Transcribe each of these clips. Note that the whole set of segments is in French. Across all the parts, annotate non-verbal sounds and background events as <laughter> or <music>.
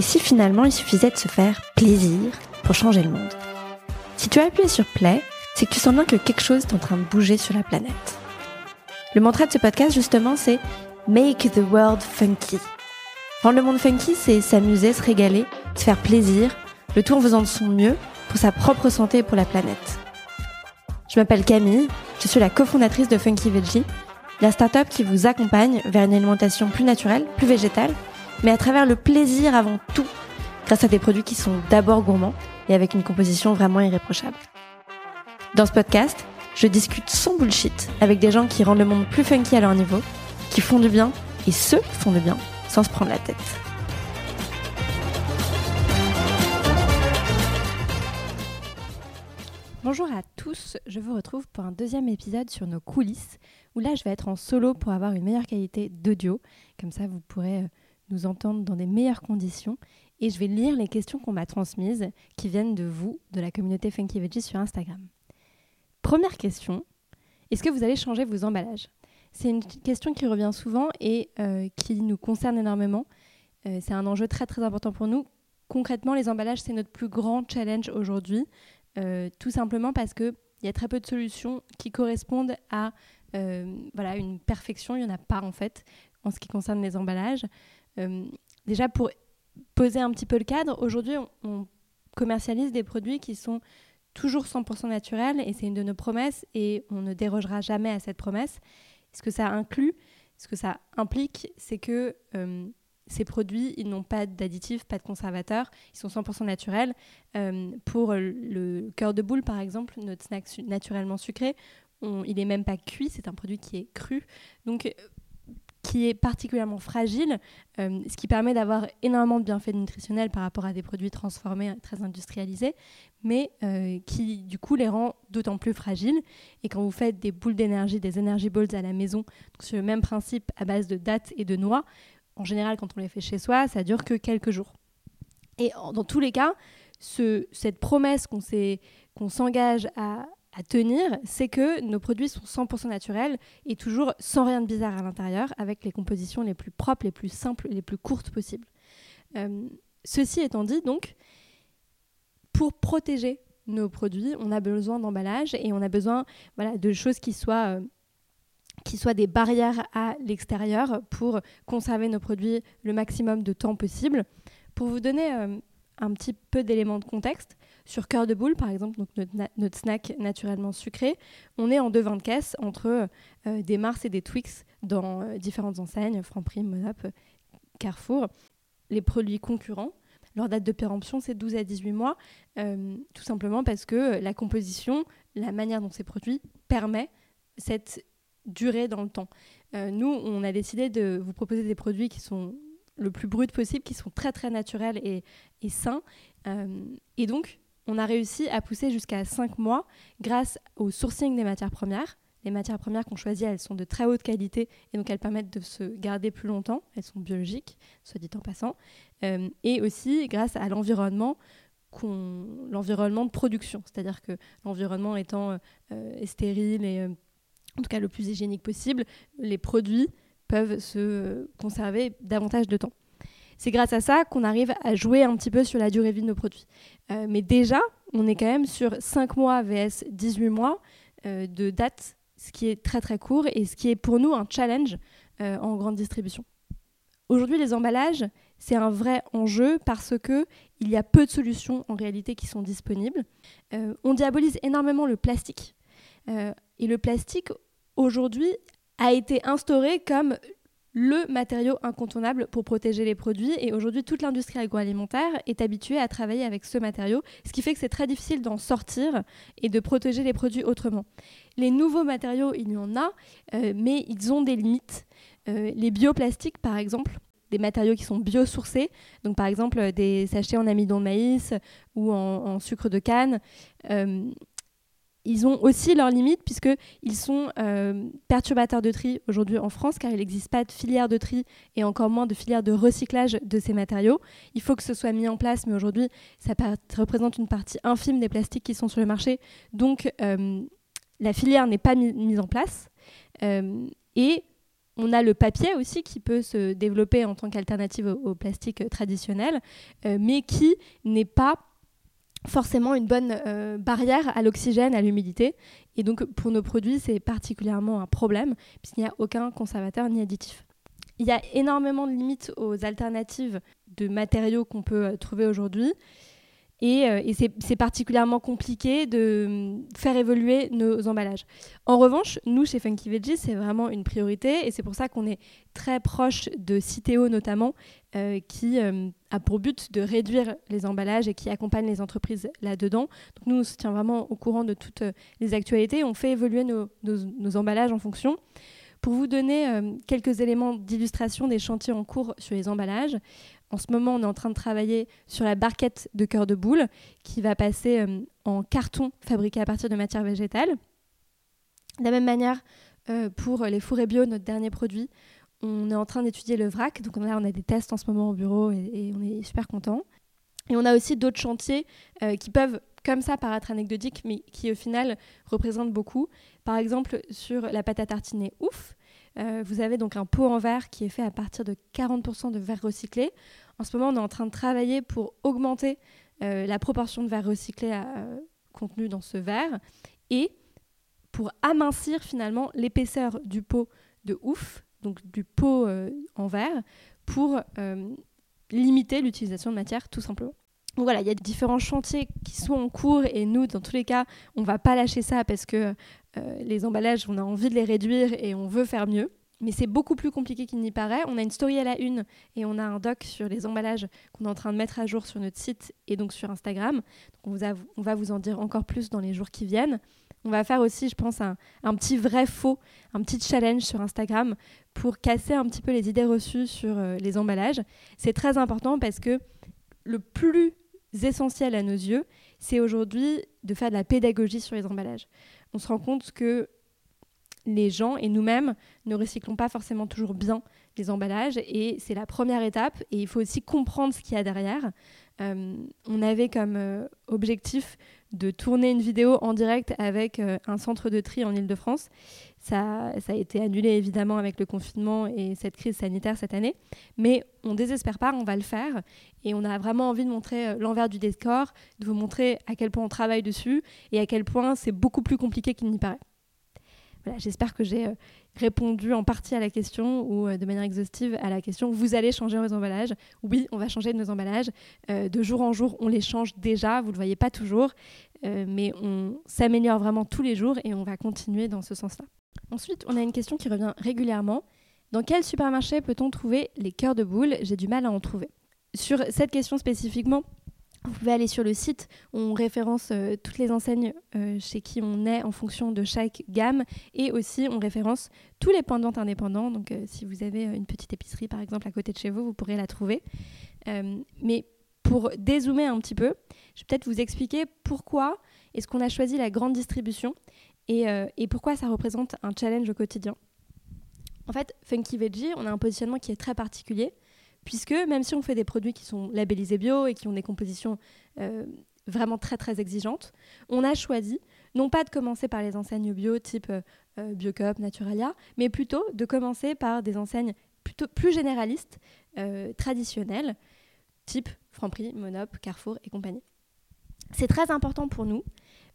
Et si finalement il suffisait de se faire plaisir pour changer le monde? Si tu as appuyé sur play, c'est que tu sens bien que quelque chose est en train de bouger sur la planète. Le mantra de ce podcast justement c'est Make the world funky. Rendre le monde funky, c'est s'amuser, se régaler, se faire plaisir, le tout en faisant de son mieux pour sa propre santé et pour la planète. Je m'appelle Camille, je suis la cofondatrice de Funky Veggie, la start-up qui vous accompagne vers une alimentation plus naturelle, plus végétale, mais à travers le plaisir avant tout, grâce à des produits qui sont d'abord gourmands et avec une composition vraiment irréprochable. Dans ce podcast, je discute sans bullshit avec des gens qui rendent le monde plus funky à leur niveau, qui font du bien et qui font du bien sans se prendre la tête. Bonjour à tous, je vous retrouve pour un deuxième épisode sur nos coulisses, où là je vais être en solo pour avoir une meilleure qualité d'audio, comme ça vous pourrez euh, nous entendre dans des meilleures conditions, et je vais lire les questions qu'on m'a transmises, qui viennent de vous, de la communauté Funky Veggie sur Instagram. Première question, est-ce que vous allez changer vos emballages? C'est une question qui revient souvent et euh, qui nous concerne énormément. Euh, c'est un enjeu très très important pour nous. Concrètement, les emballages, c'est notre plus grand challenge aujourd'hui. Euh, tout simplement parce qu'il y a très peu de solutions qui correspondent à voilà, une perfection. Il n'y en a pas en fait en ce qui concerne les emballages. Euh, déjà pour poser un petit peu le cadre, aujourd'hui on, commercialise des produits qui sont toujours 100% naturels et c'est une de nos promesses et on ne dérogera jamais à cette promesse. Ce que ça inclut, ce que ça implique, c'est que ces produits, ils n'ont pas d'additifs, pas de conservateurs, ils sont 100% naturels. Euh, pour le cœur de boule, par exemple, notre snack naturellement sucré, il n'est même pas cuit, c'est un produit qui est cru, donc euh, qui est particulièrement fragile, euh, ce qui permet d'avoir énormément de bienfaits nutritionnels par rapport à des produits transformés, très industrialisés, mais qui du coup les rend d'autant plus fragiles. Et quand vous faites des boules d'énergie, des energy balls à la maison, sur le même principe à base de dattes et de noix, en général, quand on les fait chez soi, ça dure que quelques jours. Et dans tous les cas, cette promesse qu'on s'engage à, tenir, c'est que nos produits sont 100% naturels et toujours sans rien de bizarre à l'intérieur, avec les compositions les plus propres, les plus simples, les plus courtes possibles. Euh, ceci étant dit, donc, pour protéger nos produits, on a besoin d'emballage et on a besoin voilà, de choses qui soient euh, qui soient des barrières à l'extérieur pour conserver nos produits le maximum de temps possible. Pour vous donner euh, un petit peu d'éléments de contexte, sur Cœur de Boule, par exemple, notre, snack naturellement sucré, on est en deux de caisse entre euh, des Mars et des Twix dans euh, différentes enseignes, Franprix, Monop, Carrefour. Les produits concurrents, leur date de péremption, c'est 12 à 18 mois, tout simplement parce que la composition, la manière dont c'est produit, permet cette durer dans le temps. Euh, nous, on a décidé de vous proposer des produits qui sont le plus bruts possible, qui sont très très naturels et, sains. Euh, et donc, on a réussi à pousser jusqu'à 5 mois grâce au sourcing des matières premières. Les matières premières qu'on choisit, elles sont de très haute qualité et donc elles permettent de se garder plus longtemps. Elles sont biologiques, soit dit en passant. Euh, et aussi grâce à l'environnement l'environnement de production, c'est-à-dire que l'environnement étant stérile et en tout cas le plus hygiénique possible, les produits peuvent se conserver davantage de temps. C'est grâce à ça qu'on arrive à jouer un petit peu sur la durée de vie de nos produits. Euh, mais déjà, on est quand même sur 5 mois vs 18 mois euh, de date, ce qui est très très court et ce qui est pour nous un challenge euh, en grande distribution. Aujourd'hui, les emballages, c'est un vrai enjeu parce que il y a peu de solutions en réalité qui sont disponibles. on diabolise énormément le plastique. et le plastique, aujourd'hui a été instauré comme le matériau incontournable pour protéger les produits. Et aujourd'hui, toute l'industrie agroalimentaire est habituée à travailler avec ce matériau, ce qui fait que c'est très difficile d'en sortir et de protéger les produits autrement. Les nouveaux matériaux, il y en a, euh, mais ils ont des limites. Euh, les bioplastiques, par exemple, des matériaux qui sont biosourcés, donc par exemple des sachets en amidon de maïs ou en, sucre de canne, euh, ils ont aussi leurs limites puisqu'ils sont euh, perturbateurs de tri aujourd'hui en France car il n'existe pas de filière de tri et encore moins de filière de recyclage de ces matériaux. Il faut que ce soit mis en place, mais aujourd'hui, ça représente une partie infime des plastiques qui sont sur le marché. Donc, euh, la filière n'est pas mise en place. Euh, et On a le papier aussi qui peut se développer en tant qu'alternative au, plastique traditionnel, mais qui n'est pas forcément une bonne barrière à l'oxygène, à l'humidité. Et donc pour nos produits, c'est particulièrement un problème puisqu'il n'y a aucun conservateur ni additif. Il y a énormément de limites aux alternatives de matériaux qu'on peut euh, trouver aujourd'hui. Et, euh, c'est particulièrement compliqué de mm, faire évoluer nos emballages. En revanche, nous, chez Funky Veggie, c'est vraiment une priorité et c'est pour ça qu'on est très proche de Citeo notamment, euh, qui a pour but de réduire les emballages et qui accompagne les entreprises là-dedans. Donc nous, on se tient vraiment au courant de toutes les actualités. On fait évoluer nos, emballages en fonction. Pour vous donner euh, quelques éléments d'illustration des chantiers en cours sur les emballages, en ce moment, on est en train de travailler sur la barquette de cœur de boule qui va passer euh, en carton fabriqué à partir de matière végétale. De la même manière, euh, pour les fourrés bio, notre dernier produit, on est en train d'étudier le vrac. Donc là, on a des tests en ce moment au bureau et, on est super content. Et on a aussi d'autres chantiers qui peuvent comme ça paraître anecdotique, mais qui au final représente beaucoup. Par exemple, sur la pâte à tartiner ouf, euh, vous avez donc un pot en verre qui est fait à partir de 40% de verre recyclé. En ce moment, on est en train de travailler pour augmenter euh, la proportion de verre recyclé euh, contenu dans ce verre et pour amincir finalement l'épaisseur du pot de ouf, donc du pot en verre, pour limiter l'utilisation de matière tout simplement. Donc voilà, il y a différents chantiers qui sont en cours et nous, dans tous les cas, on ne va pas lâcher ça parce que euh, les emballages, on a envie de les réduire et on veut faire mieux. Mais c'est beaucoup plus compliqué qu'il n'y paraît. On a une story à la une et on a un doc sur les emballages qu'on est en train de mettre à jour sur notre site et donc sur Instagram. Donc on, va vous en dire encore plus dans les jours qui viennent. On va faire aussi, je pense, un, petit vrai faux, un petit challenge sur Instagram pour casser un petit peu les idées reçues sur euh, les emballages. C'est très important parce que le plus essentiel à nos yeux, c'est aujourd'hui de faire de la pédagogie sur les emballages. On se rend compte que les gens et nous-mêmes ne recyclons pas forcément toujours bien les emballages et c'est la première étape et il faut aussi comprendre ce qu'il y a derrière. Euh, on avait comme euh, objectif de tourner une vidéo en direct avec euh, un centre de tri en Ile-de-France. Ça, ça, a été annulé évidemment avec le confinement et cette crise sanitaire cette année, mais on désespère pas, on va le faire et on a vraiment envie de montrer l'envers du décor, de vous montrer à quel point on travaille dessus et à quel point c'est beaucoup plus compliqué qu'il n'y paraît. J'espère que j'ai répondu en partie à la question ou euh, de manière exhaustive à la question vous allez changer vos emballages Oui, on va changer nos emballages. Euh, de jour en jour, on les change déjà, vous ne le voyez pas toujours, euh, mais on s'améliore vraiment tous les jours et on va continuer dans ce sens-là. Ensuite, on a une question qui revient régulièrement. Dans quel supermarché peut-on trouver les cœurs de boule? J'ai du mal à en trouver. Sur cette question spécifiquement, vous pouvez aller sur le site, on référence euh, toutes les enseignes euh, chez qui on est en fonction de chaque gamme et aussi on référence tous les points de vente indépendants. Donc euh, si vous avez une petite épicerie par exemple à côté de chez vous, vous pourrez la trouver. mais pour dézoomer un petit peu, je vais peut-être vous expliquer pourquoi est-ce qu'on a choisi la grande distribution et, et pourquoi ça représente un challenge au quotidien. En fait, Funky Veggie, on a un positionnement qui est très particulier puisque même si on fait des produits qui sont labellisés bio et qui ont des compositions euh, vraiment très très exigeantes, on a choisi non pas de commencer par les enseignes bio type euh, euh Biocup, Naturalia, mais plutôt de commencer par des enseignes plutôt plus généralistes, euh, traditionnelles, type Franprix, Monop, Carrefour et compagnie. C'est très important pour nous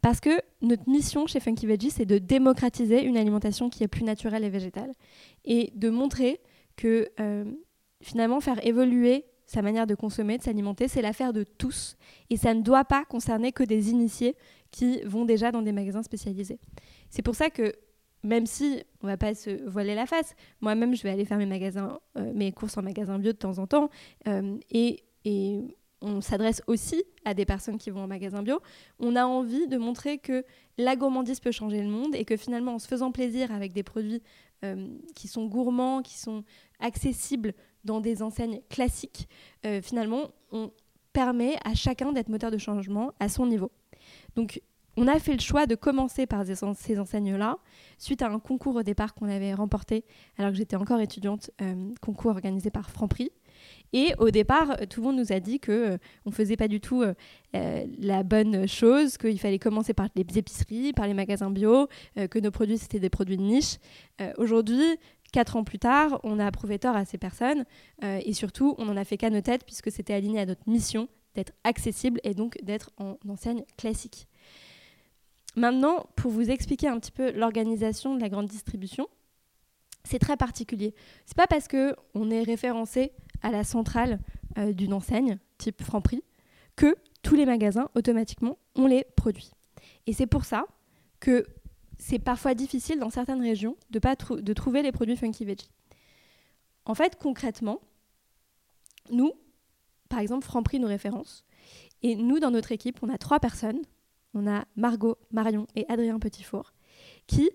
parce que notre mission chez Funky Veggie, c'est de démocratiser une alimentation qui est plus naturelle et végétale et de montrer que finalement, faire évoluer sa manière de consommer, de s'alimenter, c'est l'affaire de tous. Et ça ne doit pas concerner que des initiés qui vont déjà dans des magasins spécialisés. C'est pour ça que, même si on va pas se voiler la face, moi-même, je vais aller faire mes, euh, courses en magasin bio de temps en temps. Euh, et, et on s'adresse aussi à des personnes qui vont en magasin bio. On a envie de montrer que la gourmandise peut changer le monde et que finalement, en se faisant plaisir avec des produits euh, qui sont gourmands, qui sont accessibles dans des enseignes classiques, euh, finalement, on permet à chacun d'être moteur de changement à son niveau. Donc, on a fait le choix de commencer par ces enseignes-là, suite à un concours au départ qu'on avait remporté alors que j'étais encore étudiante, euh, concours organisé par Franprix. Et au départ, tout le monde nous a dit que euh, on faisait pas du tout la bonne chose, qu'il fallait commencer par les épiceries, par les magasins bio, que nos produits c'était des produits de niche. Aujourd'hui, quatre ans plus tard, on a prouvé tort à ces personnes et surtout, on n'en a fait qu'à nos têtes puisque c'était aligné à notre mission d'être accessible et donc d'être en enseigne classique. Maintenant, pour vous expliquer un petit peu l'organisation de la grande distribution, c'est très particulier. C'est pas parce que on est référencé à la centrale euh, d'une enseigne type Franprix que tous les magasins automatiquement ont les produits. Et c'est pour ça que c'est parfois difficile dans certaines régions de, pas de trouver les produits Funky Veggie. En fait, concrètement, nous, par exemple, Franprix nous référence. Et nous, dans notre équipe, on a trois personnes on a Margot, Marion et Adrien Petitfour qui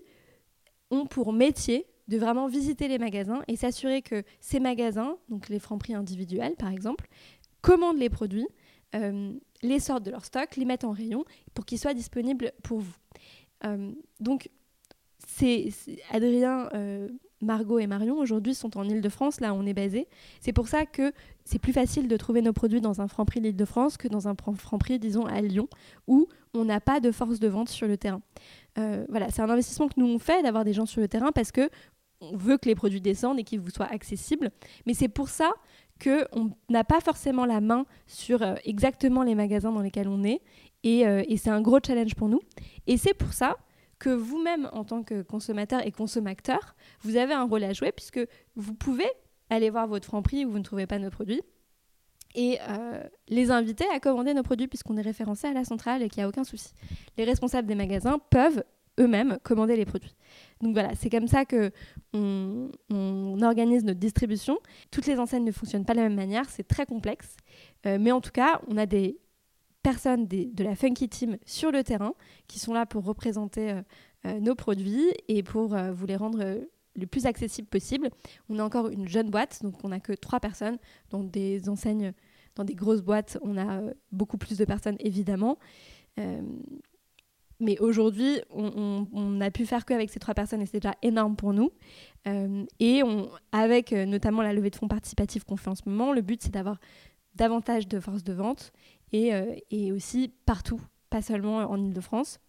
ont pour métier de vraiment visiter les magasins et s'assurer que ces magasins, donc les francs prix individuels par exemple, commandent les produits, euh, les sortent de leur stock, les mettent en rayon pour qu'ils soient disponibles pour vous. Euh, donc, c'est Adrien, euh, Margot et Marion aujourd'hui sont en Ile-de-France, là où on est basé. C'est pour ça que c'est plus facile de trouver nos produits dans un Franprix d'Ile-de-France que dans un Franprix, disons, à Lyon, où on n'a pas de force de vente sur le terrain. Euh, voilà, c'est un investissement que nous on fait d'avoir des gens sur le terrain parce que on veut que les produits descendent et qu'ils vous soient accessibles. Mais c'est pour ça qu'on n'a pas forcément la main sur exactement les magasins dans lesquels on est. Et, euh, et c'est un gros challenge pour nous. Et c'est pour ça que vous-même, en tant que consommateur et consommateur, vous avez un rôle à jouer puisque vous pouvez aller voir votre Franprix où vous ne trouvez pas nos produits et euh, les inviter à commander nos produits puisqu'on est référencé à la centrale et qu'il n'y a aucun souci. Les responsables des magasins peuvent eux-mêmes commander les produits. Donc voilà, c'est comme ça que on, organise notre distribution. Toutes les enseignes ne fonctionnent pas de la même manière, c'est très complexe, euh, mais en tout cas, on a des personnes de la Funky Team sur le terrain qui sont là pour représenter euh, euh, nos produits et pour euh, vous les rendre le plus accessible possible. On a encore une jeune boîte, donc on n'a que trois personnes, dans des enseignes, dans des grosses boîtes, on a beaucoup plus de personnes évidemment. mais aujourd'hui, on n'a pu faire qu'avec ces trois personnes et c'est déjà énorme pour nous. et on, avec notamment la levée de fonds participative qu'on fait en ce moment, le but c'est d'avoir davantage de force de vente euh, et, aussi partout, pas seulement en Ile-de-France,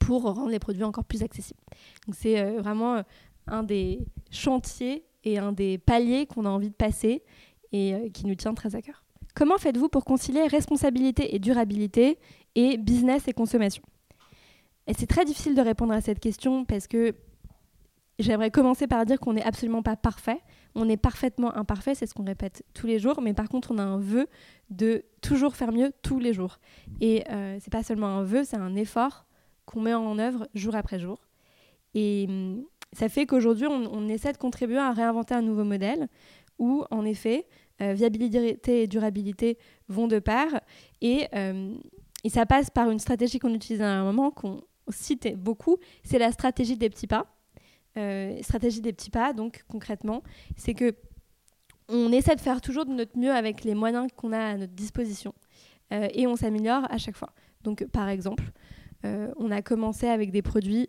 pour rendre les produits encore plus accessibles. Donc c'est euh, vraiment euh, un des chantiers et un des paliers qu'on a envie de passer et qui nous tient très à cœur. Comment faites-vous pour concilier responsabilité et durabilité et business et consommation? C'est très difficile de répondre à cette question parce que j'aimerais commencer par dire qu'on n'est absolument pas parfait on est parfaitement imparfait, c'est ce qu'on répète tous les jours, mais par contre, on a un vœu de toujours faire mieux tous les jours. Et euh, c'est pas seulement un vœu, c'est un effort qu'on met en œuvre jour après jour. Et hum, ça fait qu'aujourd'hui, on, essaie de contribuer à réinventer un nouveau modèle où, en effet, euh, viabilité et durabilité vont de pair. Et, euh, et ça passe par une stratégie qu'on utilise à un moment, qu'on cite beaucoup, c'est la stratégie des petits pas. Euh, stratégie des petits pas, donc concrètement, c'est que on essaie de faire toujours de notre mieux avec les moyens qu'on a à notre disposition euh, et on s'améliore à chaque fois. Donc par exemple, euh, on a commencé avec des produits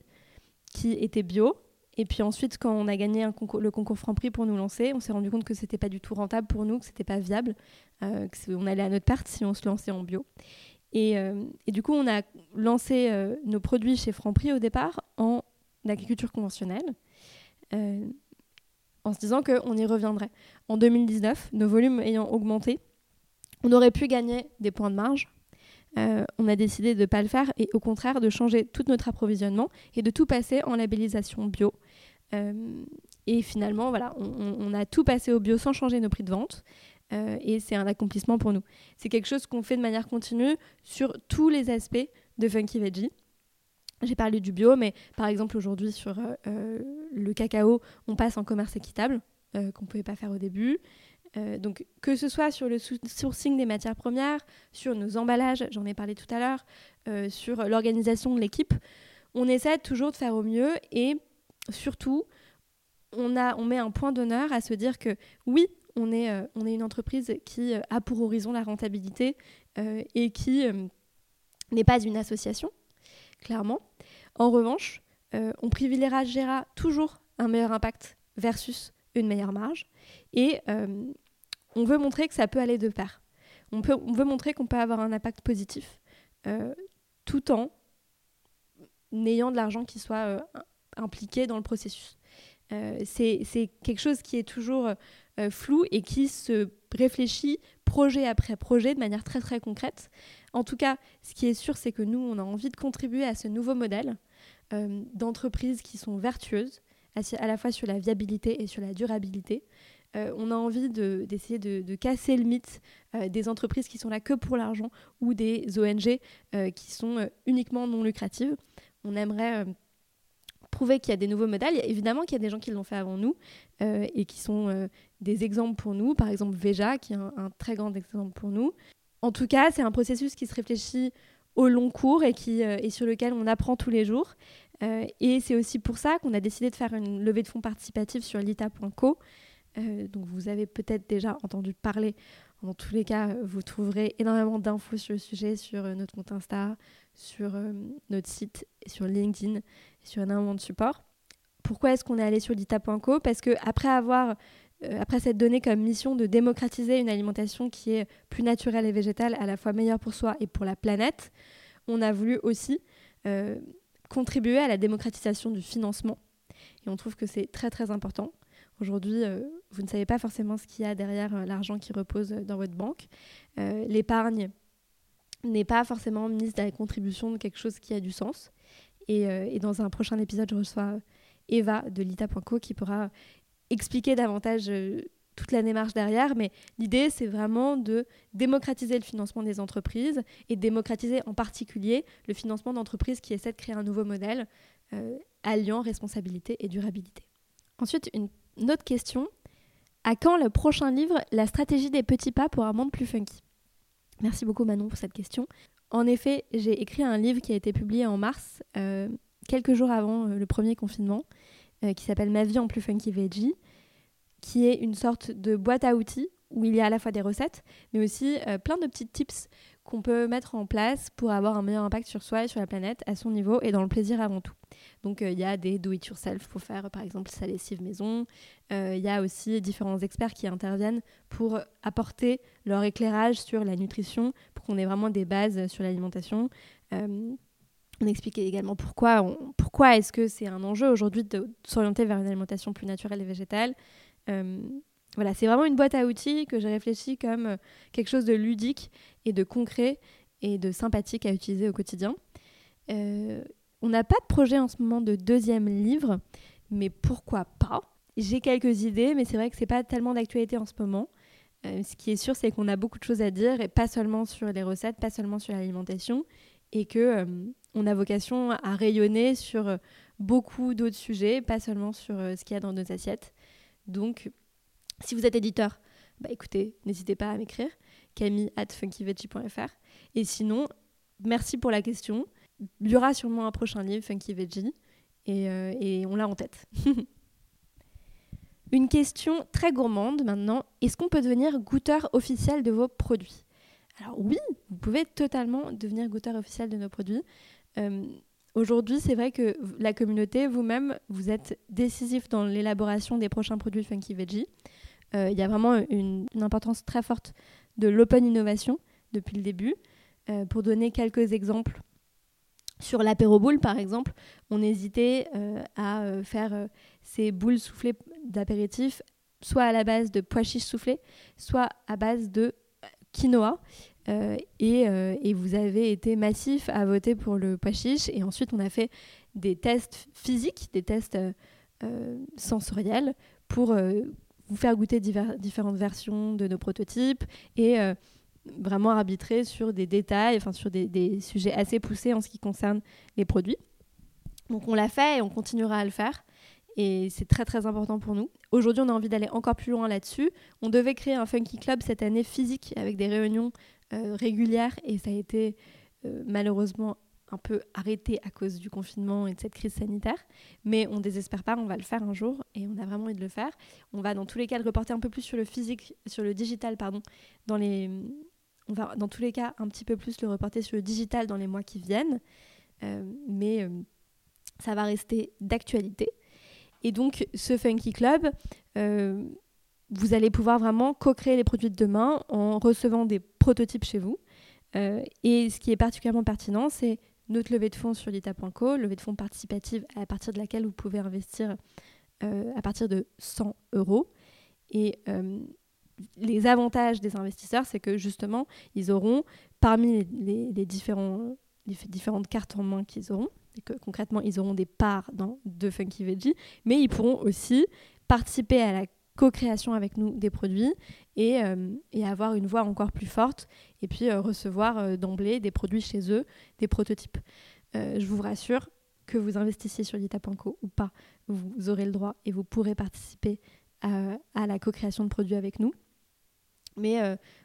qui étaient bio. Et puis ensuite, quand on a gagné le concours Franprix pour nous lancer, on s'est rendu compte que c'était pas du tout rentable pour nous, que c'était pas viable, que on allait à notre perte si on se lançait en bio. Et, et du coup, on a lancé nos produits chez Franprix au départ en d'agriculture conventionnelle, euh, en se disant qu'on y reviendrait. En 2019, nos volumes ayant augmenté, on aurait pu gagner des points de marge. Euh, on a décidé de ne pas le faire et au contraire de changer tout notre approvisionnement et de tout passer en labellisation bio. Euh, et finalement, voilà, on, a tout passé au bio sans changer nos prix de vente. et c'est un accomplissement pour nous. C'est quelque chose qu'on fait de manière continue sur tous les aspects de Funky Veggie. J'ai parlé du bio, mais par exemple aujourd'hui sur euh, euh, le cacao, on passe en commerce équitable, euh, qu'on ne pouvait pas faire au début. donc que ce soit sur le sourcing des matières premières, sur nos emballages, j'en ai parlé tout à l'heure, sur l'organisation de l'équipe, on essaie toujours de faire au mieux et surtout, on, a, on met un point d'honneur à se dire que oui, on est, on est une entreprise qui a pour horizon la rentabilité et qui n'est pas une association clairement. En revanche, euh, on privilégiera toujours un meilleur impact versus une meilleure marge. Et euh, on veut montrer que ça peut aller de pair. On, veut montrer qu'on peut avoir un impact positif euh, tout en ayant de l'argent qui soit impliqué dans le processus. c'est quelque chose qui est toujours flou et qui se réfléchit projet après projet de manière très très concrète. En tout cas, ce qui est sûr, c'est que nous, on a envie de contribuer à ce nouveau modèle d'entreprises qui sont vertueuses, à la fois sur la viabilité et sur la durabilité. Euh, on a envie d'essayer de, casser le mythe euh, des entreprises qui sont là que pour l'argent ou des ONG euh, qui sont uniquement non lucratives. On aimerait prouver qu'il y a des nouveaux modèles. évidemment qu'il y a des gens qui l'ont fait avant nous et qui sont des exemples pour nous. Par exemple, Veja, qui est un, très grand exemple pour nous. En tout cas, c'est un processus qui se réfléchit au long cours et, qui, et sur lequel on apprend tous les jours. et c'est aussi pour ça qu'on a décidé de faire une levée de fonds participative sur lita.co, euh, donc vous avez peut-être déjà entendu parler. En tous les cas, vous trouverez énormément d'infos sur le sujet sur euh, notre compte Insta, sur euh, notre site, sur LinkedIn, sur énormément de supports. Pourquoi est-ce qu'on est allé sur dita.co Parce que après avoir après s'être donné comme mission de démocratiser une alimentation qui est plus naturelle et végétale, à la fois meilleure pour soi et pour la planète, on a voulu aussi contribuer à la démocratisation du financement. Et on trouve que c'est très très important. Aujourd'hui, euh, vous ne savez pas forcément ce qu'il y a derrière euh, l'argent qui repose euh, dans votre banque. L'épargne n'est pas forcément mise à la contribution de quelque chose qui a du sens. Et, dans un prochain épisode, je reçois Eva de lita.co qui pourra expliquer davantage toute la démarche derrière. Mais l'idée, c'est vraiment de démocratiser le financement des entreprises et démocratiser en particulier le financement d'entreprises qui essaient de créer un nouveau modèle alliant responsabilité et durabilité. Ensuite, une autre question. À quand le prochain livre La stratégie des petits pas pour un monde plus funky? Merci beaucoup Manon pour cette question. En effet, j'ai écrit un livre qui a été publié en mars, euh, quelques jours avant euh, le premier confinement, euh, qui s'appelle Ma vie en plus funky veggie, qui est une sorte de boîte à outils où il y a à la fois des recettes, mais aussi plein de petits tips qu'on peut mettre en place pour avoir un meilleur impact sur soi et sur la planète à son niveau et dans le plaisir avant tout. Donc euh, il y a des do-it-yourself pour faire par exemple sa lessive maison. Euh, il y a aussi différents experts qui interviennent pour apporter leur éclairage sur la nutrition, pour qu'on ait vraiment des bases sur l'alimentation. Euh, on explique également pourquoi, pourquoi est-ce que c'est un enjeu aujourd'hui de, s'orienter vers une alimentation plus naturelle et végétale. voilà, c'est vraiment une boîte à outils que j'ai réfléchi comme quelque chose de ludique et de concret et de sympathique à utiliser au quotidien. On n'a pas de projet en ce moment de deuxième livre, mais pourquoi pas? J'ai quelques idées, mais c'est vrai que c'est pas tellement d'actualité en ce moment. Euh, ce qui est sûr, c'est qu'on a beaucoup de choses à dire, et pas seulement sur les recettes, pas seulement sur l'alimentation, et que euh, on a vocation à rayonner sur euh, beaucoup d'autres sujets, pas seulement sur ce qu'il y a dans nos assiettes. Donc, si vous êtes éditeur, bah écoutez, n'hésitez pas à m'écrire, camille at funkyveggie.fr. Et sinon, merci pour la question. Il y aura sûrement un prochain livre, Funky Veggie, et, euh, et on l'a en tête. <laughs> Une question très gourmande maintenant. Est-ce qu'on peut devenir goûteur officiel de vos produits? Alors oui, vous pouvez totalement devenir goûteur officiel de nos produits. Euh, aujourd'hui, c'est vrai que la communauté, vous-même, vous êtes décisif dans l'élaboration des prochains produits Funky Veggie. Euh, il y a vraiment une, importance très forte de l'open innovation depuis le début. pour donner quelques exemples, sur l'apéro boule, par exemple, on hésitait euh, à euh, faire euh, ces boules soufflées d'apéritif, soit à la base de pois chiches soufflés, soit à base de quinoa. Et, et, vous avez été massif à voter pour le pois chiche. Et ensuite, on a fait des tests physiques, des tests sensoriels pour vous faire goûter différentes versions de nos prototypes et vraiment arbitrer sur des détails, enfin sur des, sujets assez poussés en ce qui concerne les produits. Donc on l'a fait et on continuera à le faire. Et c'est très très important pour nous. Aujourd'hui, on a envie d'aller encore plus loin là-dessus. On devait créer un Funky Club cette année physique avec des réunions euh, régulières et ça a été euh, malheureusement un peu arrêté à cause du confinement et de cette crise sanitaire. Mais on désespère pas, on va le faire un jour et on a vraiment envie de le faire. On va dans tous les cas le reporter un peu plus sur le physique, sur le digital, pardon, dans les, on va dans tous les cas un petit peu plus le reporter sur le digital dans les mois qui viennent, euh, mais ça va rester d'actualité. Et donc ce Funky Club, euh, vous allez pouvoir vraiment co-créer les produits de demain en recevant des prototypes chez vous. et ce qui est particulièrement pertinent, c'est notre levée de fonds sur l'ITA.co, levée de fonds participative à partir de laquelle vous pouvez investir à partir de 100 euros. Et les avantages des investisseurs, c'est que justement, ils auront, parmi les différentes cartes en main qu'ils auront, concrètement, ils auront des parts dans de Funky Veggie, mais ils pourront aussi participer à la co-création avec nous des produits et, euh, avoir une voix encore plus forte et puis euh, recevoir euh, d'emblée des produits chez eux, des prototypes. je vous rassure que vous investissiez sur Dita.co ou pas, vous aurez le droit et vous pourrez participer à la co-création de produits avec nous. Mais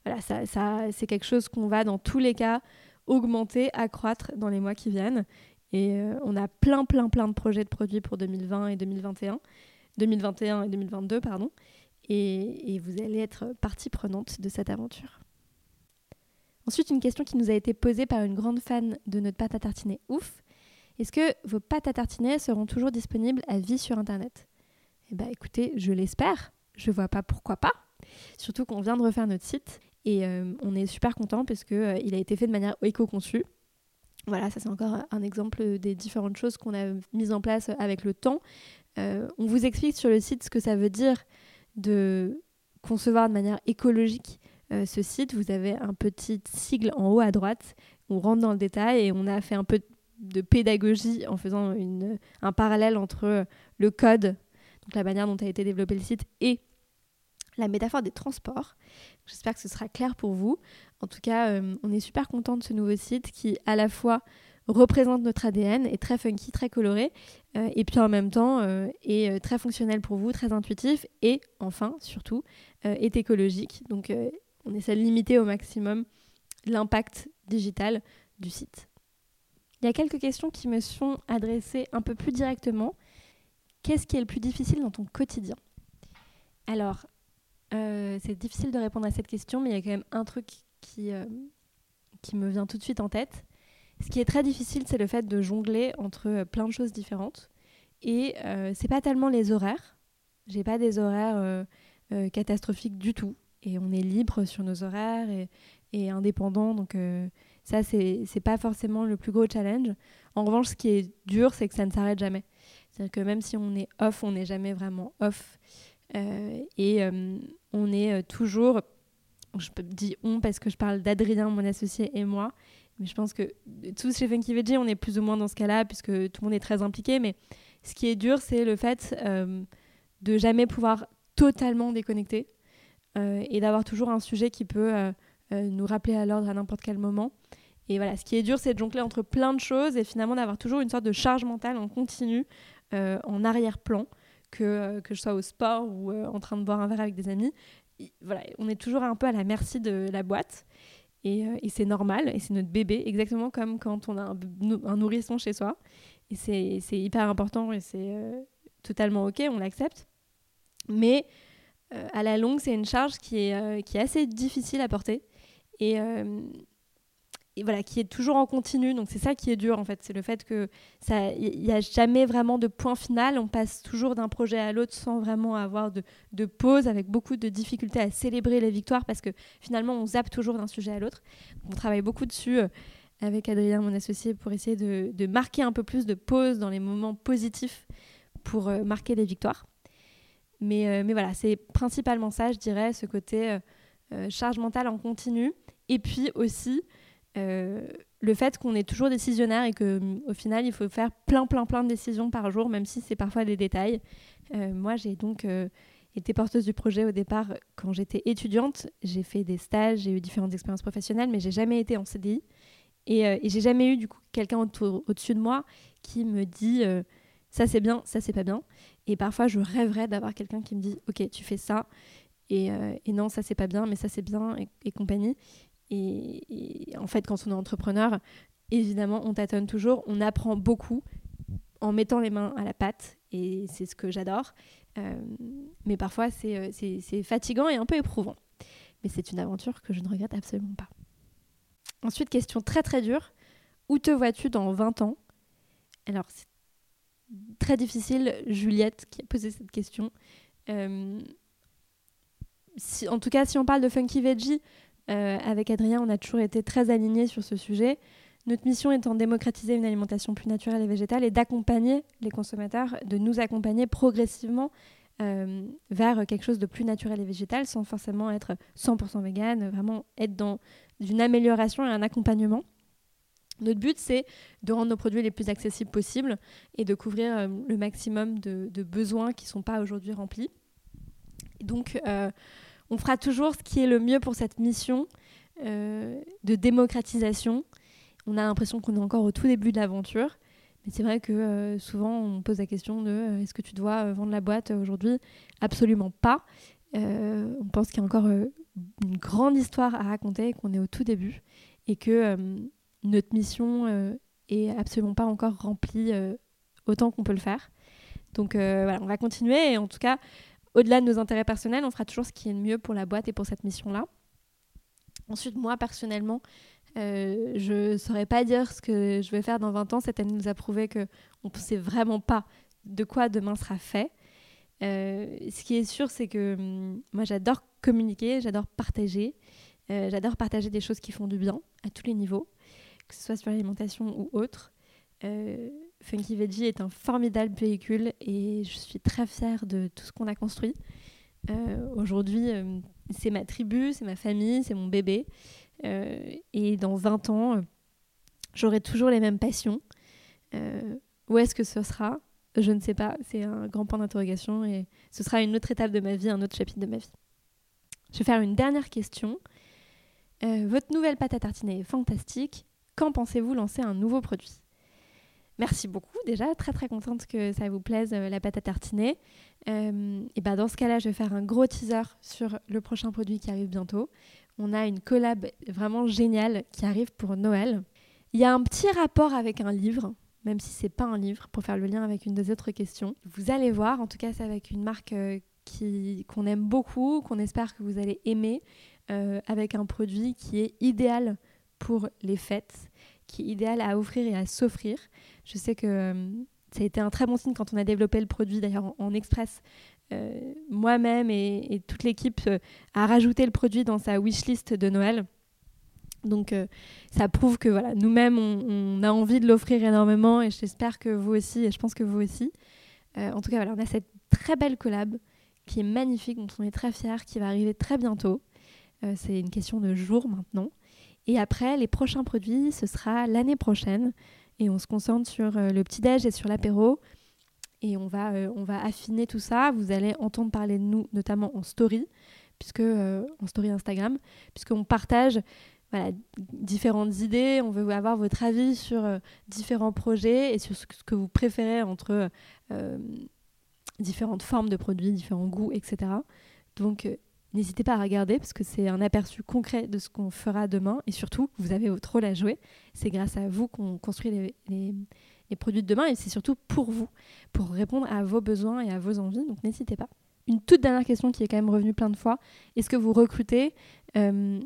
voilà, c'est quelque chose qu'on va dans tous les cas augmenter, accroître dans les mois qui viennent. Et euh, on a plein, plein, plein de projets de produits pour 2020 et 2021. 2021 et 2022, pardon. Et, vous allez être partie prenante de cette aventure. Ensuite, une question qui nous a été posée par une grande fan de notre pâte à tartiner ouf. Est-ce que vos pâtes à tartiner seront toujours disponibles à vie sur Internet? Eh bien, écoutez, je l'espère. Je vois pas pourquoi pas. Surtout qu'on vient de refaire notre site et euh, on est super content parce qu'il euh, a été fait de manière éco-conçue. Voilà, ça c'est encore un exemple des différentes choses qu'on a mises en place avec le temps. Euh, on vous explique sur le site ce que ça veut dire de concevoir de manière écologique ce site. Vous avez un petit sigle en haut à droite. On rentre dans le détail et on a fait un peu de pédagogie en faisant un parallèle entre le code, donc la manière dont a été développé le site, et la métaphore des transports. J'espère que ce sera clair pour vous. En tout cas, euh, on est super content de ce nouveau site qui à la fois représente notre ADN, est très funky, très coloré, euh, et puis en même temps euh, est très fonctionnel pour vous, très intuitif, et enfin, surtout, est écologique. Donc on essaie de limiter au maximum l'impact digital du site. Il y a quelques questions qui me sont adressées un peu plus directement. Qu'est-ce qui est le plus difficile dans ton quotidien? Alors, c'est difficile de répondre à cette question, mais il y a quand même un truc qui, euh, qui me vient tout de suite en tête. Ce qui est très difficile, c'est le fait de jongler entre euh, plein de choses différentes. Et c'est pas tellement les horaires. J'ai pas des horaires catastrophiques du tout. Et on est libre sur nos horaires et, indépendant. Donc ça, c'est pas forcément le plus gros challenge. En revanche, ce qui est dur, c'est que ça ne s'arrête jamais. C'est-à-dire que même si on est off, on n'est jamais vraiment off. Euh, et euh, on est euh, toujours, je dis on parce que je parle d'Adrien, mon associé, et moi, mais je pense que tous chez Funky Veggie, on est plus ou moins dans ce cas-là, puisque tout le monde est très impliqué. Mais ce qui est dur, c'est le fait de jamais pouvoir totalement déconnecter et d'avoir toujours un sujet qui peut nous rappeler à l'ordre à n'importe quel moment. Et voilà, ce qui est dur, c'est de jongler entre plein de choses et finalement d'avoir toujours une sorte de charge mentale en continu, en arrière-plan, que, euh, que je sois au sport ou euh, en train de boire un verre avec des amis. On est toujours un peu à la merci de la boîte. Et, euh, et c'est normal, et c'est notre bébé, exactement comme quand on a un, nourrisson chez soi. Et c'est hyper important et c'est totalement OK, on l'accepte. Mais à la longue, c'est une charge qui est, qui est assez difficile à porter. Et, et voilà, qui est toujours en continu. Donc c'est ça qui est dur en fait, c'est le fait que ça, il n'y a jamais vraiment de point final. On passe toujours d'un projet à l'autre sans vraiment avoir de, pause, avec beaucoup de difficultés à célébrer les victoires parce que finalement on zappe toujours d'un sujet à l'autre. On travaille beaucoup dessus euh, avec Adrien, mon associé, pour essayer de, de, marquer un peu plus de pause dans les moments positifs pour euh, marquer les victoires. Mais, euh, mais voilà, c'est principalement ça, je dirais, ce côté charge mentale en continu. Et puis aussi euh, le fait qu'on est toujours décisionnaire et qu'au mm, final, il faut faire plein, plein, plein de décisions par jour, même si c'est parfois des détails. Euh, moi, j'ai donc euh, été porteuse du projet au départ quand j'étais étudiante. J'ai fait des stages, j'ai eu différentes expériences professionnelles, mais j'ai jamais été en CDI. Et, et j'ai jamais eu du coup quelqu'un au-dessus de moi qui me dit ça c'est bien, ça c'est pas bien. Et parfois, je rêverais d'avoir quelqu'un qui me dit ok, tu fais ça. Et, non, ça c'est pas bien, mais ça c'est bien, et compagnie. Et, en fait, quand on est entrepreneur, évidemment, on tâtonne toujours, on apprend beaucoup en mettant les mains à la pâte, et c'est ce que j'adore. Euh, mais parfois, euh, c'est fatigant et un peu éprouvant. Mais c'est une aventure que je ne regrette absolument pas. Ensuite, question très très dure. Où te vois-tu dans 20 ans? Alors, c'est très difficile. Juliette qui a posé cette question. Euh, en tout cas, si on parle de Funky Veggie, euh, avec Adrien, on a toujours été très alignés sur ce sujet. Notre mission étant de démocratiser une alimentation plus naturelle et végétale et d'accompagner les consommateurs, de nous accompagner progressivement euh, vers quelque chose de plus naturel et végétal sans forcément être 100% vegan, vraiment être dans une amélioration et un accompagnement. Notre but, c'est de rendre nos produits les plus accessibles possibles et de couvrir euh, le maximum de, besoins qui ne sont pas aujourd'hui remplis. Donc, on fera toujours ce qui est le mieux pour cette mission de démocratisation. On a l'impression qu'on est encore au tout début de l'aventure, mais c'est vrai que euh, souvent on pose la question de euh, est-ce que tu dois euh, vendre la boîte aujourd'hui? Absolument pas. on pense qu'il y a encore une grande histoire à raconter, qu'on est au tout début et que notre mission est absolument pas encore remplie autant qu'on peut le faire. Donc voilà, on va continuer et en tout cas, au-delà de nos intérêts personnels, on fera toujours ce qui est le mieux pour la boîte et pour cette mission-là. Ensuite, moi personnellement, euh, je ne saurais pas dire ce que je vais faire dans 20 ans. Cette année nous a prouvé qu'on ne sait vraiment pas de quoi demain sera fait. Euh, ce qui est sûr, c'est que hum, moi, j'adore communiquer, j'adore partager. Euh, j'adore partager des choses qui font du bien à tous les niveaux, que ce soit sur l'alimentation ou autre. Funky Veggie est un formidable véhicule et je suis très fière de tout ce qu'on a construit. Aujourd'hui, c'est ma tribu, c'est ma famille, c'est mon bébé. Euh, et dans 20 ans, euh, j'aurai toujours les mêmes passions. Euh, où est-ce que ce sera? Je ne sais pas. C'est un grand point d'interrogation et ce sera une autre étape de ma vie, un autre chapitre de ma vie. Je vais faire une dernière question. votre nouvelle pâte à tartiner est fantastique. Quand pensez-vous lancer un nouveau produit? Merci beaucoup déjà, très très contente que ça vous plaise la pâte à tartiner. et ben dans ce cas-là, je vais faire un gros teaser sur le prochain produit qui arrive bientôt on a une collab vraiment géniale qui arrive pour Noël. Il y a un petit rapport avec un livre, même si c'est pas un livre, pour faire le lien avec une des autres questions. Vous allez voir, en tout cas c'est avec une marque euh, qui, qu'on aime beaucoup, qu'on espère que vous allez aimer, euh, avec un produit qui est idéal pour les fêtes, qui est idéal à offrir et à s'offrir. Je sais que euh, ça a été un très bon signe quand on a développé le produit, d'ailleurs en express. Euh, moi-même et, toute l'équipe euh, a rajouté le produit dans sa wishlist de Noël. Donc ça prouve que voilà, nous-mêmes, on, a envie de l'offrir énormément et j'espère que vous aussi, et je pense que vous aussi. en tout cas, voilà, on a cette très belle collab qui est magnifique, dont on est très fiers, qui va arriver très bientôt. c'est une question de jours maintenant. Et après, les prochains produits, ce sera l'année prochaine. Et on se concentre sur le petit-déj et sur l'apéro et on va, euh, on va affiner tout ça. Vous allez entendre parler de nous, notamment en story, puisque, euh, en story Instagram, puisqu'on partage différentes idées. On veut avoir votre avis sur euh, différents projets et sur ce que vous préférez entre différentes formes de produits, différents goûts, etc. Donc, N'hésitez pas à regarder parce que c'est un aperçu concret de ce qu'on fera demain et surtout, vous avez votre rôle à jouer. C'est grâce à vous qu'on construit les, produits de demain et c'est surtout pour vous, pour répondre à vos besoins et à vos envies. Donc n'hésitez pas. Une toute dernière question qui est quand même revenue plein de fois. Est-ce que vous recrutez euh,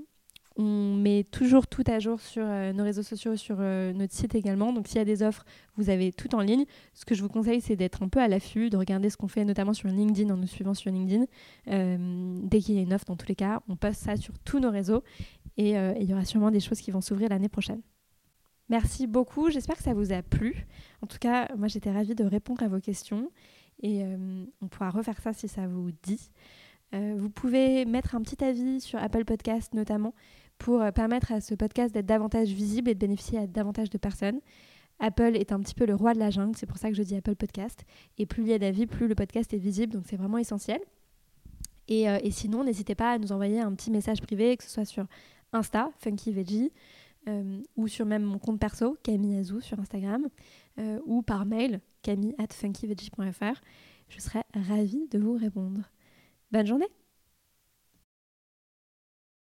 On met toujours tout à jour sur euh, nos réseaux sociaux, sur euh, notre site également. Donc s'il y a des offres, vous avez tout en ligne. Ce que je vous conseille, c'est d'être un peu à l'affût, de regarder ce qu'on fait, notamment sur LinkedIn, en nous suivant sur LinkedIn. dès qu'il y a une offre, dans tous les cas, on poste ça sur tous nos réseaux et il y aura sûrement des choses qui vont s'ouvrir l'année prochaine. Merci beaucoup, j'espère que ça vous a plu. En tout cas, moi j'étais ravie de répondre à vos questions et euh, on pourra refaire ça si ça vous dit. Euh, vous pouvez mettre un petit avis sur Apple Podcast notamment pour euh, permettre à ce podcast d'être davantage visible et de bénéficier à davantage de personnes. Apple est un petit peu le roi de la jungle, c'est pour ça que je dis Apple Podcast. Et plus il y a d'avis, plus le podcast est visible, donc c'est vraiment essentiel. Et, et sinon, n'hésitez pas à nous envoyer un petit message privé, que ce soit sur Insta, Funky Veggie, euh, ou sur même mon compte perso, Camille Azou sur Instagram, euh, ou par mail, camille at funkyveggie.fr. Je serai ravie de vous répondre. Bonne journée